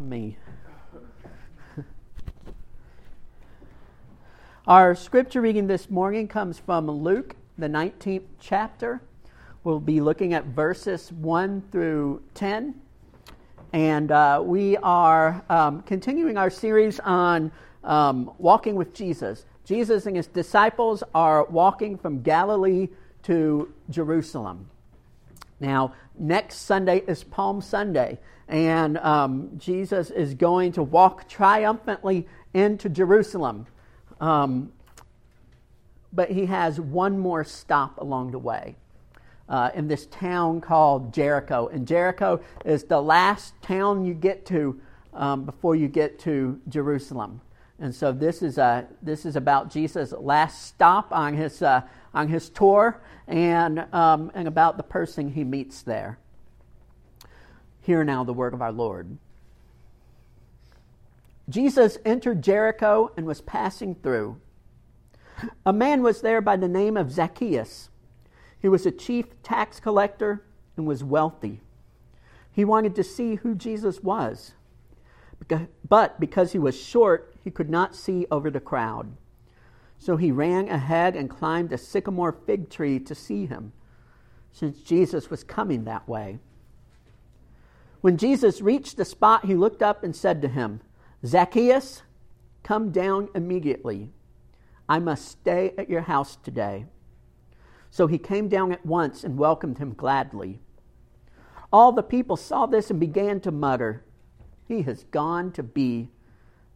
Me. Our scripture reading this morning comes from Luke, the 19th chapter. We'll be looking at verses 1 through 10. And uh, we are um, continuing our series on um, walking with Jesus. Jesus and his disciples are walking from Galilee to Jerusalem. Now, next Sunday is Palm Sunday, and um, Jesus is going to walk triumphantly into Jerusalem. Um, but he has one more stop along the way. Uh, in this town called Jericho. And Jericho is the last town you get to um, before you get to Jerusalem. And so this is, a, this is about Jesus' last stop on his, uh, on his tour and, um, and about the person he meets there. Hear now the word of our Lord. Jesus entered Jericho and was passing through. A man was there by the name of Zacchaeus. He was a chief tax collector and was wealthy. He wanted to see who Jesus was, but because he was short, he could not see over the crowd. So he ran ahead and climbed a sycamore fig tree to see him, since Jesus was coming that way. When Jesus reached the spot, he looked up and said to him, Zacchaeus, come down immediately. I must stay at your house today. So he came down at once and welcomed him gladly. All the people saw this and began to mutter, He has gone to be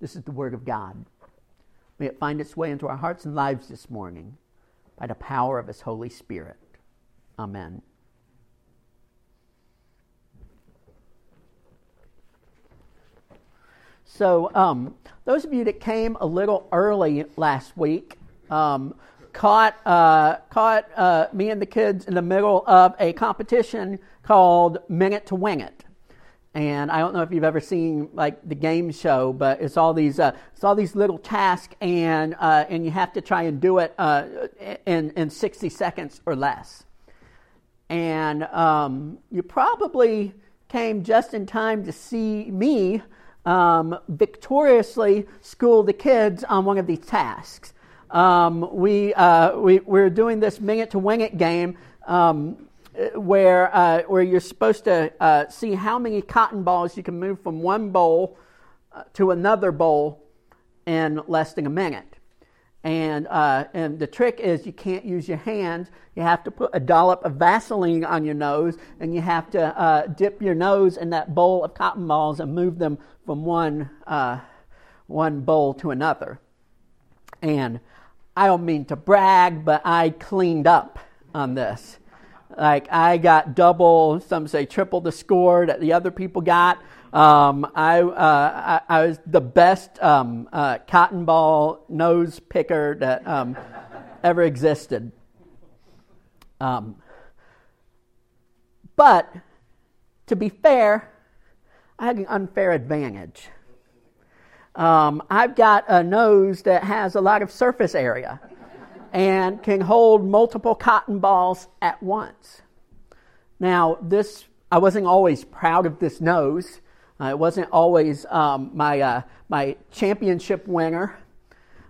This is the Word of God. May it find its way into our hearts and lives this morning by the power of His Holy Spirit. Amen. So, um, those of you that came a little early last week um, caught uh, caught uh, me and the kids in the middle of a competition called Minute to Win It. And I don't know if you've ever seen like the game show, but it's all these uh, it's all these little tasks, and uh, and you have to try and do it uh, in in sixty seconds or less. And um, you probably came just in time to see me um, victoriously school the kids on one of these tasks. Um, we, uh, we, we're doing this minute to win it game um, where, uh, where you're supposed to uh, see how many cotton balls you can move from one bowl uh, to another bowl in less than a minute. And, uh, and the trick is you can't use your hands. You have to put a dollop of Vaseline on your nose, and you have to uh, dip your nose in that bowl of cotton balls and move them from one, one bowl to another. And I don't mean to brag, but I cleaned up on this. Like I got double, some say triple the score that the other people got. Um, I, uh, I, I was the best um, uh, cotton ball nose picker that um, ever existed. Um, but to be fair, I had an unfair advantage um, I've got a nose that has a lot of surface area and can hold multiple cotton balls at once. Now, this, I wasn't always proud of this nose. Uh, it wasn't always um, my, uh, my championship winner.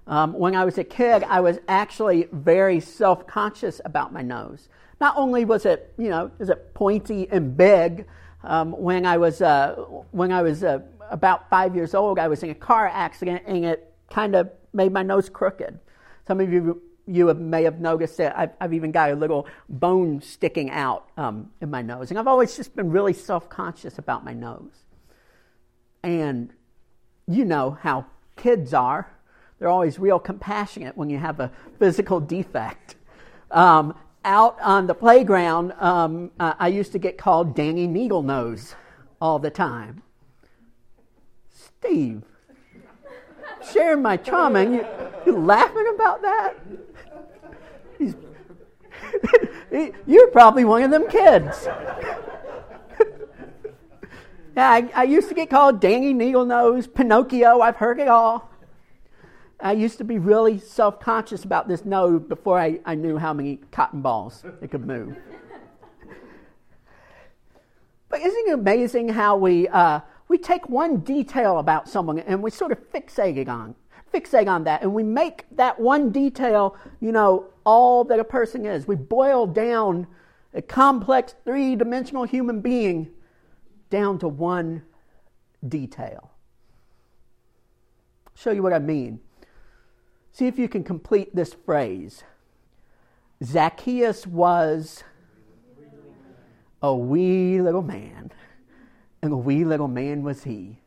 Um, when I was a kid, I was actually very self conscious about my nose. Not only was it, you know, is it pointy and big, um, when I was, uh, when I was uh, about five years old, I was in a car accident and it kind of made my nose crooked. Some of you, you may have noticed that I've, I've, even got a little bone sticking out um, in my nose. And I've always just been really self conscious about my nose. And you know how kids are. They're always real compassionate when you have a physical defect. Um, out on the playground, um, uh, I used to get called Danny Needle Nose all the time. Steve, sharing my trauma, and you, you laughing about that? You're probably one of them kids. yeah, I, I, used to get called Danny Needle Nose, Pinocchio. I've heard it all. I used to be really self conscious about this nose before I, I knew how many cotton balls it could move. but isn't it amazing how we, uh, we take one detail about someone and we sort of fixate on fixate on that and we make that one detail, you know, all that a person is. We boil down a complex three dimensional human being down to one detail. Show you what I mean. See if you can complete this phrase. Zacchaeus was a wee little man, and a wee little man was he.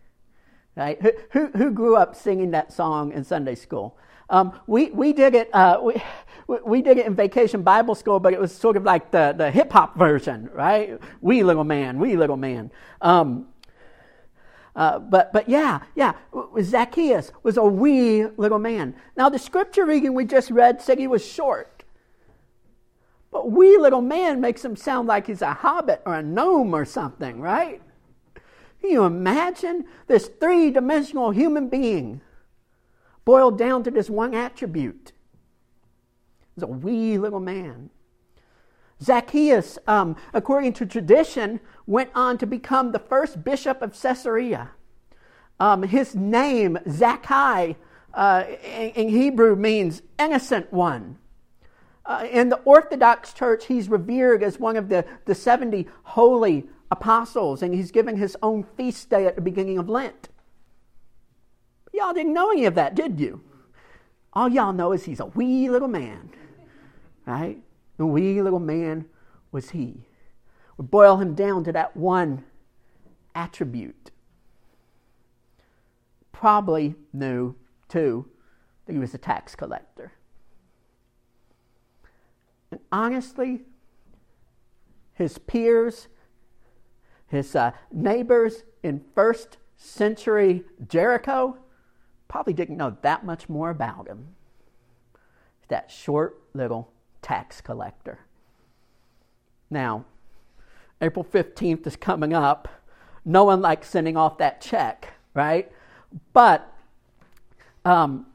Right? Who, who, who grew up singing that song in Sunday school? Um, we, we did it. Uh, we, we did it in vacation Bible school, but it was sort of like the, the hip hop version, right? Wee little man, wee little man. Um, uh, but but yeah, yeah, Zacchaeus was a wee little man. Now the scripture reading we just read said he was short, but wee little man makes him sound like he's a hobbit or a gnome or something, right? Can you imagine this three dimensional human being boiled down to this one attribute? He's a wee little man. Zacchaeus, um, according to tradition, went on to become the first bishop of Caesarea. Um, his name, Zacchaeus, uh, in, in, Hebrew means innocent one. Uh, in the Orthodox Church, he's revered as one of the, the 70 holy apostles, and he's given his own feast day at the beginning of Lent. Y'all didn't know any of that, did you? All y'all know is he's a wee little man, right? A wee little man was he. We boil him down to that one attribute. Probably knew, too, that he was a tax collector. And honestly, his peers, his uh, neighbors in first century Jericho probably didn't know that much more about him. That short little tax collector. Now, April 15th is coming up. No one likes sending off that check, right? But um,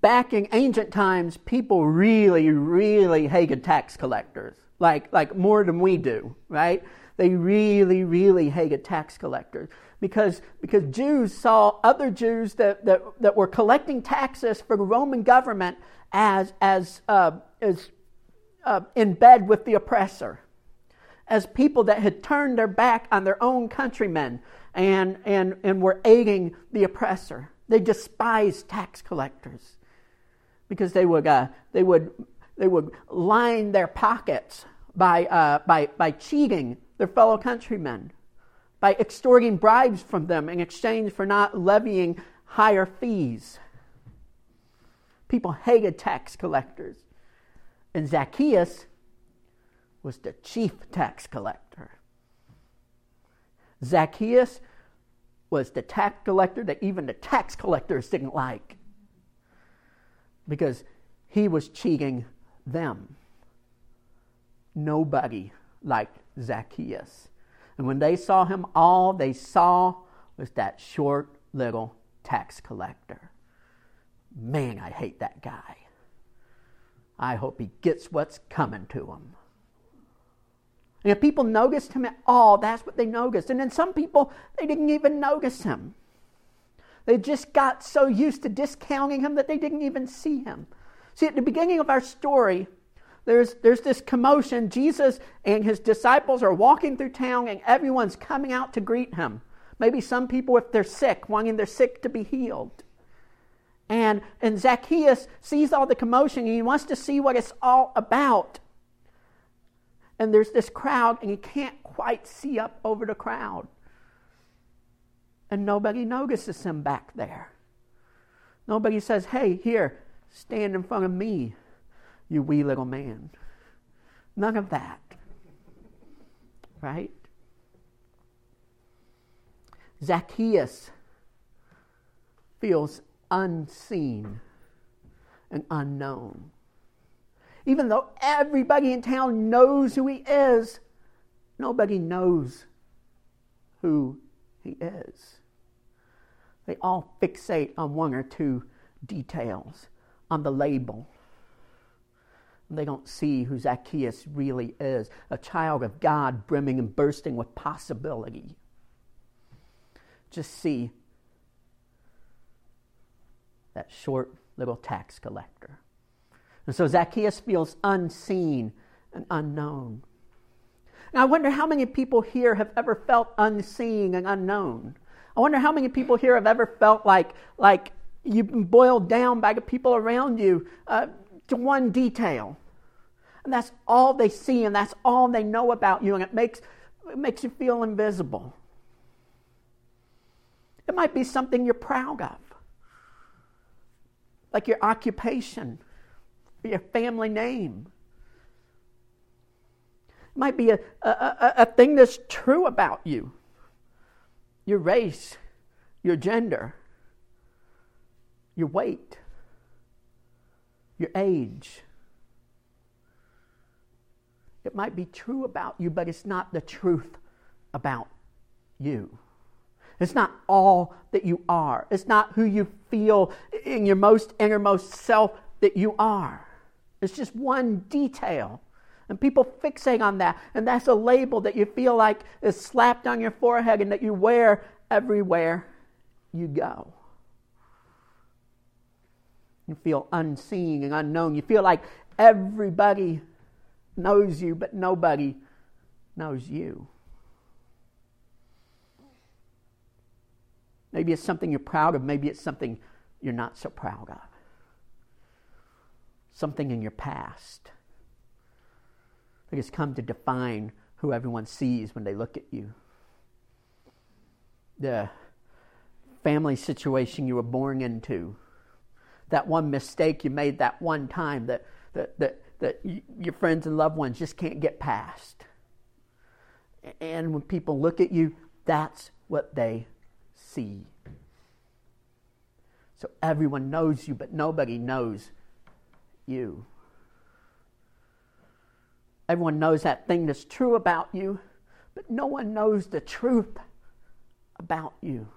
back in ancient times, people really, really hated tax collectors, like, like more than we do, right? They really, really hated tax collectors because, because Jews saw other Jews that, that, that were collecting taxes for the Roman government as, as, uh, as uh, in bed with the oppressor, as people that had turned their back on their own countrymen and, and, and were aiding the oppressor. They despised tax collectors because they would, uh, they would, they would line their pockets by, uh, by, by cheating their fellow countrymen, by extorting bribes from them in exchange for not levying higher fees. People hated tax collectors. And Zacchaeus was the chief tax collector. Zacchaeus was the tax collector that even the tax collectors didn't like because he was cheating them. Nobody liked Zacchaeus. And when they saw him, all they saw was that short little tax collector. Man, I hate that guy. I hope he gets what's coming to him. And if people noticed him at all, that's what they noticed. And then some people, they didn't even notice him. They just got so used to discounting him that they didn't even see him. See, at the beginning of our story, there's, there's this commotion. Jesus and his disciples are walking through town, and everyone's coming out to greet him. Maybe some people, if they're sick, wanting their sick to be healed. And, and Zacchaeus sees all the commotion and he wants to see what it's all about. And there's this crowd, and he can't quite see up over the crowd. And nobody notices him back there. Nobody says, Hey, here, stand in front of me, you wee little man. None of that. Right? Zacchaeus feels unseen and unknown. Even though everybody in town knows who he is, nobody knows who he is. They all fixate on one or two details, on the label. They don't see who Zacchaeus really is a child of God, brimming and bursting with possibility. Just see that short little tax collector. And so Zacchaeus feels unseen and unknown. And I wonder how many people here have ever felt unseen and unknown. I wonder how many people here have ever felt like, like you've been boiled down by the people around you uh, to one detail. And that's all they see and that's all they know about you, and it makes, it makes you feel invisible. It might be something you're proud of, like your occupation, or your family name. It might be a, a, a, a thing that's true about you your race, your gender, your weight, your age. It might be true about you, but it's not the truth about you. It's not all that you are. It's not who you feel in your most innermost self that you are. It's just one detail. And people fixate on that. And that's a label that you feel like is slapped on your forehead and that you wear everywhere you go. You feel unseen and unknown. You feel like everybody knows you, but nobody knows you. Maybe it's something you're proud of, maybe it's something you're not so proud of. Something in your past that has come to define who everyone sees when they look at you. The family situation you were born into, that one mistake you made that one time that, that, that, that your friends and loved ones just can't get past. And when people look at you, that's what they see. So everyone knows you, but nobody knows you. Everyone knows that thing that's true about you, but no one knows the truth about you.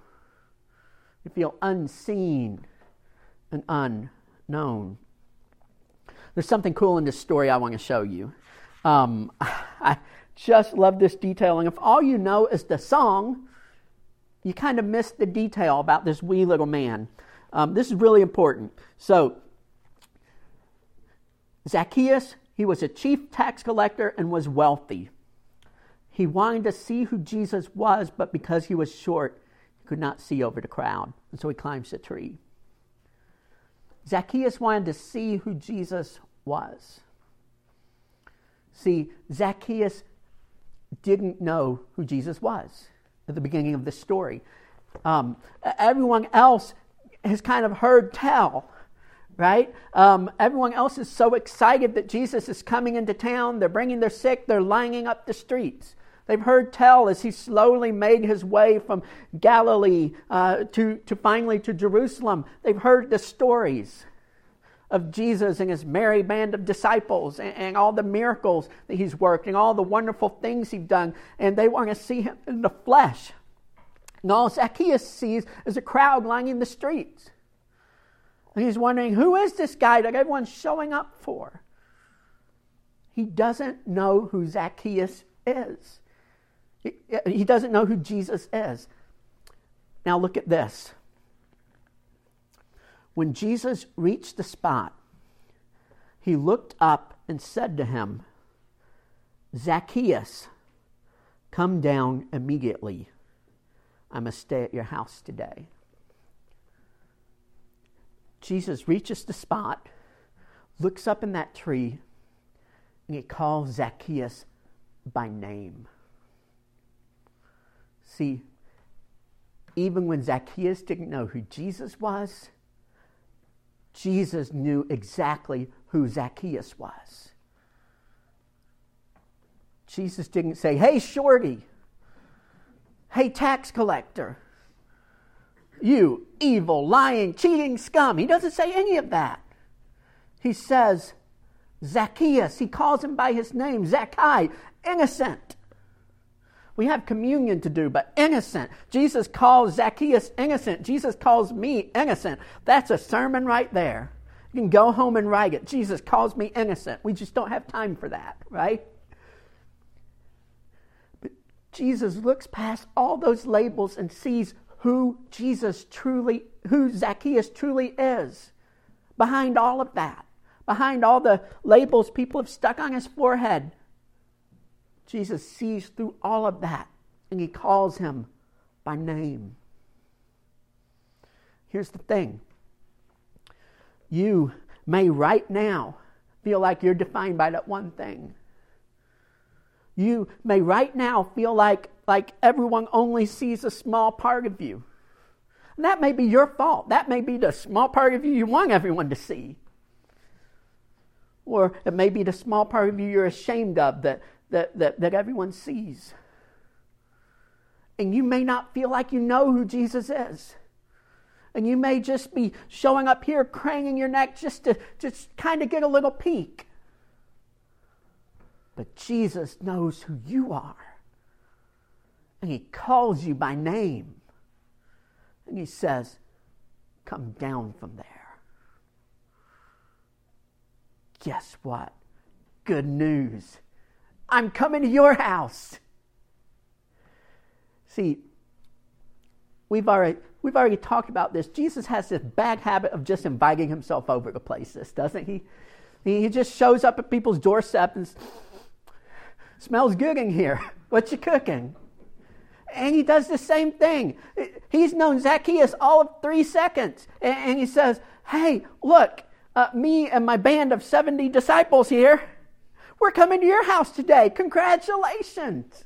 You feel unseen and unknown. There's something cool in this story I want to show you. Um, I just love this detailing. If all you know is the song, you kind of miss the detail about this wee little man. Um, this is really important. So, Zacchaeus, he was a chief tax collector and was wealthy. He wanted to see who Jesus was, but because he was short, he could not see over the crowd. And so he climbs the tree. Zacchaeus wanted to see who Jesus was. See, Zacchaeus didn't know who Jesus was at the beginning of the story. Um, everyone else has kind of heard tell, right? Um, everyone else is so excited that Jesus is coming into town. They're bringing their sick, they're lining up the streets. They've heard tell as he slowly made his way from Galilee uh, to, to finally to Jerusalem. They've heard the stories of Jesus and his merry band of disciples and, and, all the miracles that he's worked and all the wonderful things he's done. And they want to see him in the flesh. And all Zacchaeus sees is a crowd lining the streets. And he's wondering, who is this guy that everyone's showing up for? He doesn't know who Zacchaeus is. He doesn't know who Jesus is. Now look at this. When Jesus reached the spot, he looked up and said to him, Zacchaeus, come down immediately. I must stay at your house today. Jesus reaches the spot, looks up in that tree, and he calls Zacchaeus by name. See, even when Zacchaeus didn't know who Jesus was, Jesus knew exactly who Zacchaeus was. Jesus didn't say, Hey, Shorty, hey, tax collector, you evil, lying, cheating scum. He doesn't say any of that. He says, Zacchaeus, he calls him by his name, Zacchaeus, innocent. We have communion to do, but innocent. Jesus calls Zacchaeus innocent. Jesus calls me innocent. That's a sermon right there. You can go home and write it. Jesus calls me innocent. We just don't have time for that, right? But Jesus looks past all those labels and sees who Jesus truly, who Zacchaeus truly is behind all of that, behind all the labels people have stuck on his forehead Jesus sees through all of that and he calls him by name. Here's the thing you may right now feel like you're defined by that one thing. You may right now feel like, like everyone only sees a small part of you. And that may be your fault. That may be the small part of you you want everyone to see. Or it may be the small part of you you're ashamed of that, that, that, that everyone sees. And you may not feel like you know who Jesus is. And you may just be showing up here, craning your neck just to just kind of get a little peek. But Jesus knows who you are. And He calls you by name. And He says, Come down from there. Guess what? Good news. I'm coming to your house. See, we've already, we've already talked about this. Jesus has this bad habit of just inviting himself over to places, doesn't he? He just shows up at people's doorstep and smells good in here. What you cooking? And he does the same thing. He's known Zacchaeus all of three seconds. And he says, Hey, look, uh, me and my band of 70 disciples here, we're coming to your house today. Congratulations.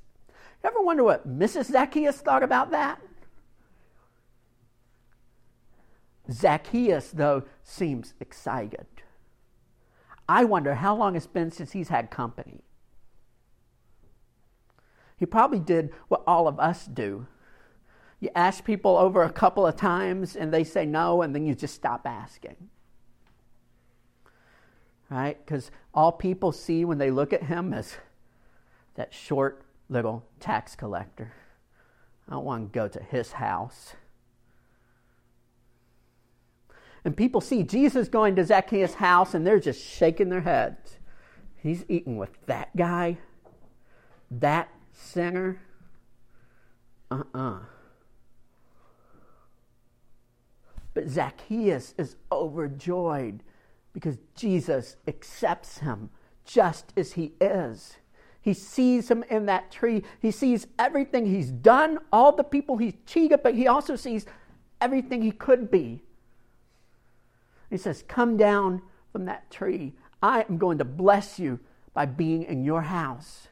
You ever wonder what Mrs. Zacchaeus thought about that? Zacchaeus, though, seems excited. I wonder how long it's been since he's had company. He probably did what all of us do. You ask people over a couple of times and they say no, and then you just stop asking right? Because all people see when they look at him is that short little tax collector. I don't want to go to his house. And people see Jesus going to Zacchaeus' house and they're just shaking their heads. He's eating with that guy, that sinner. Uh uh-uh. uh But Zacchaeus is overjoyed because Jesus accepts him just as he is. He sees him in that tree. He sees everything he's done, all the people he's cheated, but he also sees everything he could be. He says, Come down from that tree. I am going to bless you by being in your house.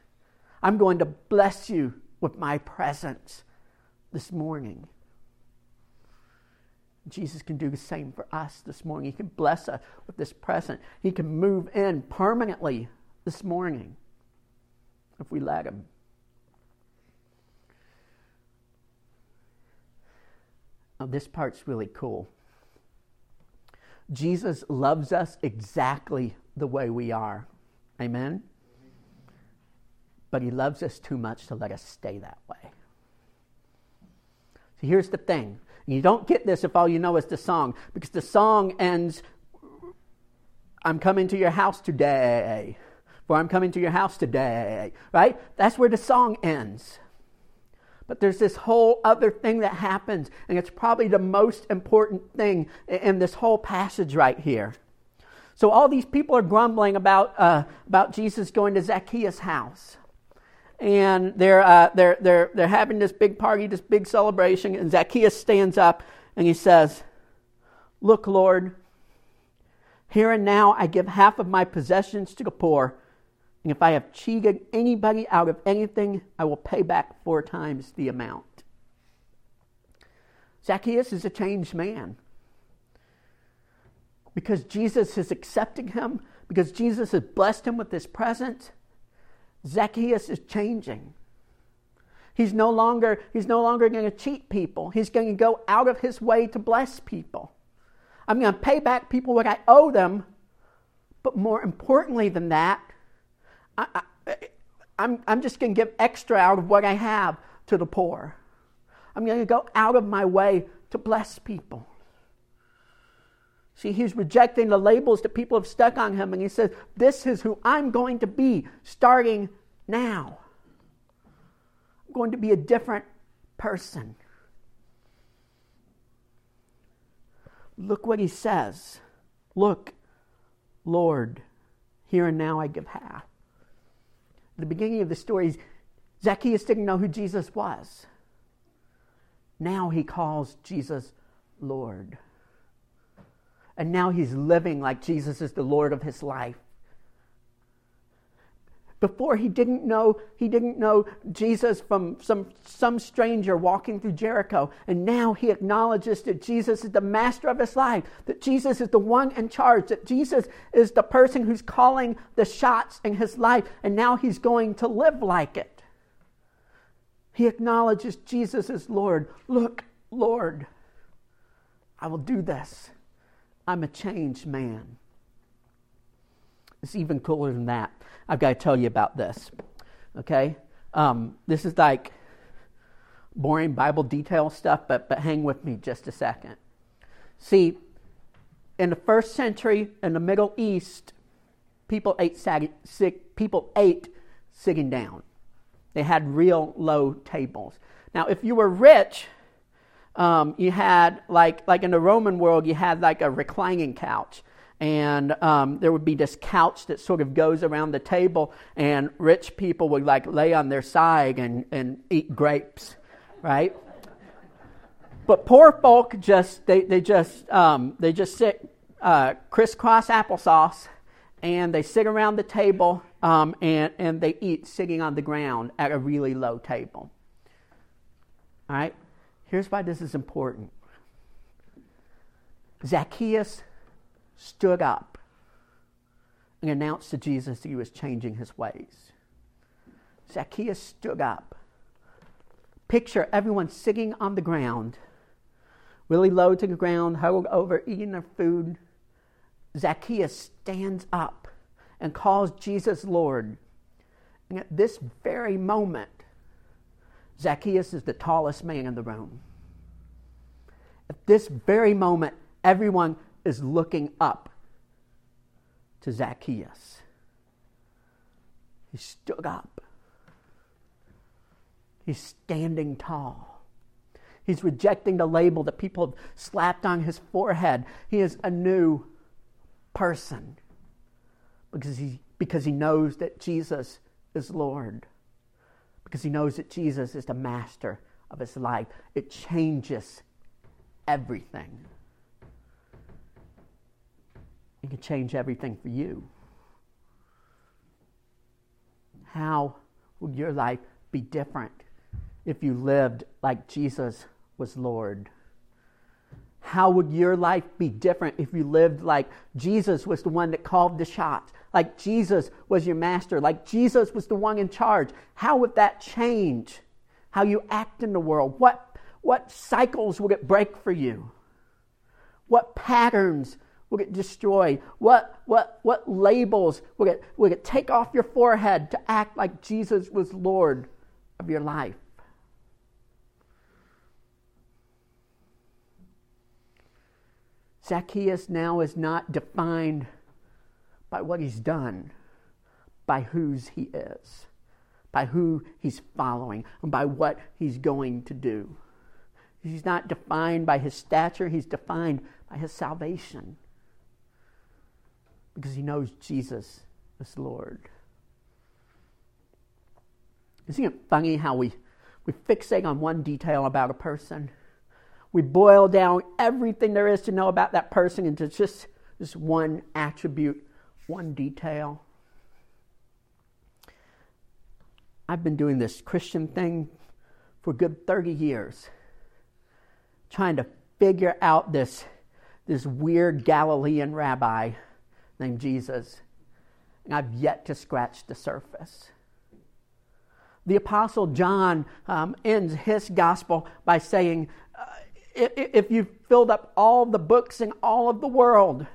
I'm going to bless you with my presence this morning. Jesus can do the same for us this morning. He can bless us with this present. He can move in permanently this morning if we let Him. Now, this part's really cool. Jesus loves us exactly the way we are. Amen? But He loves us too much to let us stay that way. So here's the thing you don't get this if all you know is the song, because the song ends, I'm coming to your house today, for I'm coming to your house today, right? That's where the song ends. But there's this whole other thing that happens, and it's probably the most important thing in this whole passage right here. So all these people are grumbling about, uh, about Jesus going to Zacchaeus' house and they're, uh, they're, they're, they're having this big party, this big celebration, and Zacchaeus stands up and he says, Look, Lord, here and now I give half of my possessions to the poor, and if I have cheated anybody out of anything, I will pay back four times the amount. Zacchaeus is a changed man. Because Jesus is accepting him, because Jesus has blessed him with his presence, Zacchaeus is changing. He's no longer, he's no longer going to cheat people. He's going to go out of his way to bless people. I'm going to pay back people what I owe them. But more importantly than that, I, I, I'm, I'm just going to give extra out of what I have to the poor. I'm going to go out of my way to bless people. See, he's rejecting the labels that people have stuck on him, and he says, This is who I'm going to be starting now. I'm going to be a different person. Look what he says. Look, Lord, here and now I give half. The beginning of the story, Zacchaeus didn't know who Jesus was. Now he calls Jesus Lord. And now he's living like Jesus is the Lord of his life. Before he didn't know, he didn't know Jesus from some, some stranger walking through Jericho. And now he acknowledges that Jesus is the master of his life, that Jesus is the one in charge, that Jesus is the person who's calling the shots in his life. And now he's going to live like it. He acknowledges Jesus as Lord. Look, Lord, I will do this. I'm a changed man. It's even cooler than that. I've got to tell you about this. Okay? Um, this is like boring Bible detail stuff, but, but hang with me just a second. See, in the first century in the Middle East, people ate, sag, people ate sitting down. They had real low tables. Now, if you were rich, um, you had like like in the Roman world, you had like a reclining couch, and um, there would be this couch that sort of goes around the table, and rich people would like lay on their side and, and eat grapes, right? But poor folk just they they just um, they just sit uh, crisscross applesauce, and they sit around the table um, and and they eat sitting on the ground at a really low table. All right Here's why this is important Zacchaeus stood up and announced to Jesus he was changing his ways. Zacchaeus stood up. Picture everyone sitting on the ground, really low to the ground, huddled over, eating their food. Zacchaeus stands up and calls Jesus Lord. And at this very moment, Zacchaeus is the tallest man in the room. At this very moment, everyone is looking up to Zacchaeus. He stood up. He's standing tall. He's rejecting the label that people have slapped on his forehead. He is a new person because he, because he knows that Jesus is Lord because he knows that Jesus is the master of his life. It changes everything. It can change everything for you. How would your life be different if you lived like Jesus was Lord? How would your life be different if you lived like Jesus was the one that called the shots? Like Jesus was your master, like Jesus was the one in charge. How would that change how you act in the world? What, what cycles would it break for you? What patterns would it destroy? What, what, what labels would it, would it take off your forehead to act like Jesus was Lord of your life? Zacchaeus now is not defined by what he's done, by whose he is, by who he's following, and by what he's going to do. He's not defined by his stature, he's defined by his salvation because he knows Jesus is Lord. Isn't it funny how we, we fixate on one detail about a person? We boil down everything there is to know about that person into just, just one attribute one detail. I've been doing this Christian thing for good 30 years, trying to figure out this, this weird Galilean rabbi named Jesus, and I've yet to scratch the surface. The Apostle John um, ends his gospel by saying, If you filled up all the books in all of the world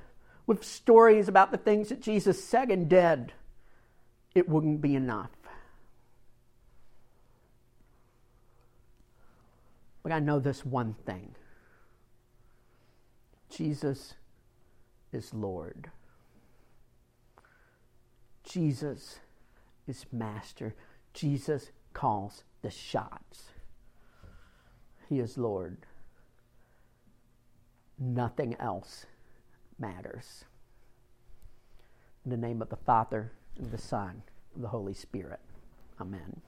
with stories about the things that Jesus said and did, it wouldn't be enough. But I know this one thing Jesus is Lord. Jesus is Master. Jesus calls the shots. He is Lord. Nothing else matters. In the name of the Father, and the Son, and the Holy Spirit. Amen.